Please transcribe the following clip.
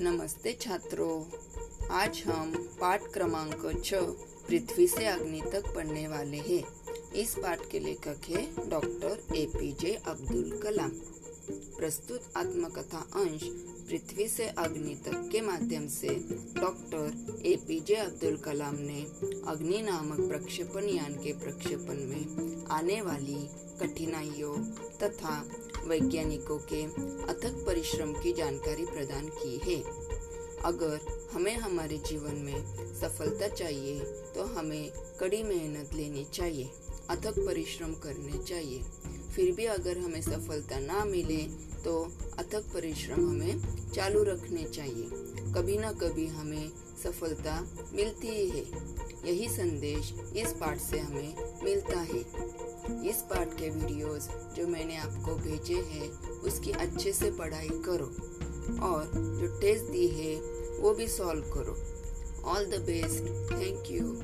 नमस्ते छात्रों। आज हम पाठ क्रमांक छ पृथ्वी से अग्नि तक पढ़ने वाले हैं। इस पाठ के लेखक है doctor A P J Abdul Kalam. प्रस्तुत आत्मकथा अंश पृथ्वी से अग्नि तक के माध्यम से doctor A P J Abdul Kalam ने अग्नि नामक प्रक्षेपण यान के प्रक्षेपण में आने वाली कठिनाइयों तथा वैज्ञानिकों के अथक परिश्रम की जानकारी प्रदान की है। अगर हमें हमारे जीवन में सफलता चाहिए तो हमें कड़ी मेहनत लेनी चाहिए। अथक परिश्रम करने चाहिए। फिर भी अगर हमें सफलता ना मिले तो अथक परिश्रम हमें चालू रखने चाहिए। कभी ना कभी हमें सफलता मिलती ही। यही संदेश इस पाठ से हमें मिलता है। इस पाठ के वीडियोस जो मैंने आपको भेजे हैं, उसकी अच्छे से पढ़ाई करो और जो टेस्ट दी है, वो भी सॉल्व करो। All the best thank you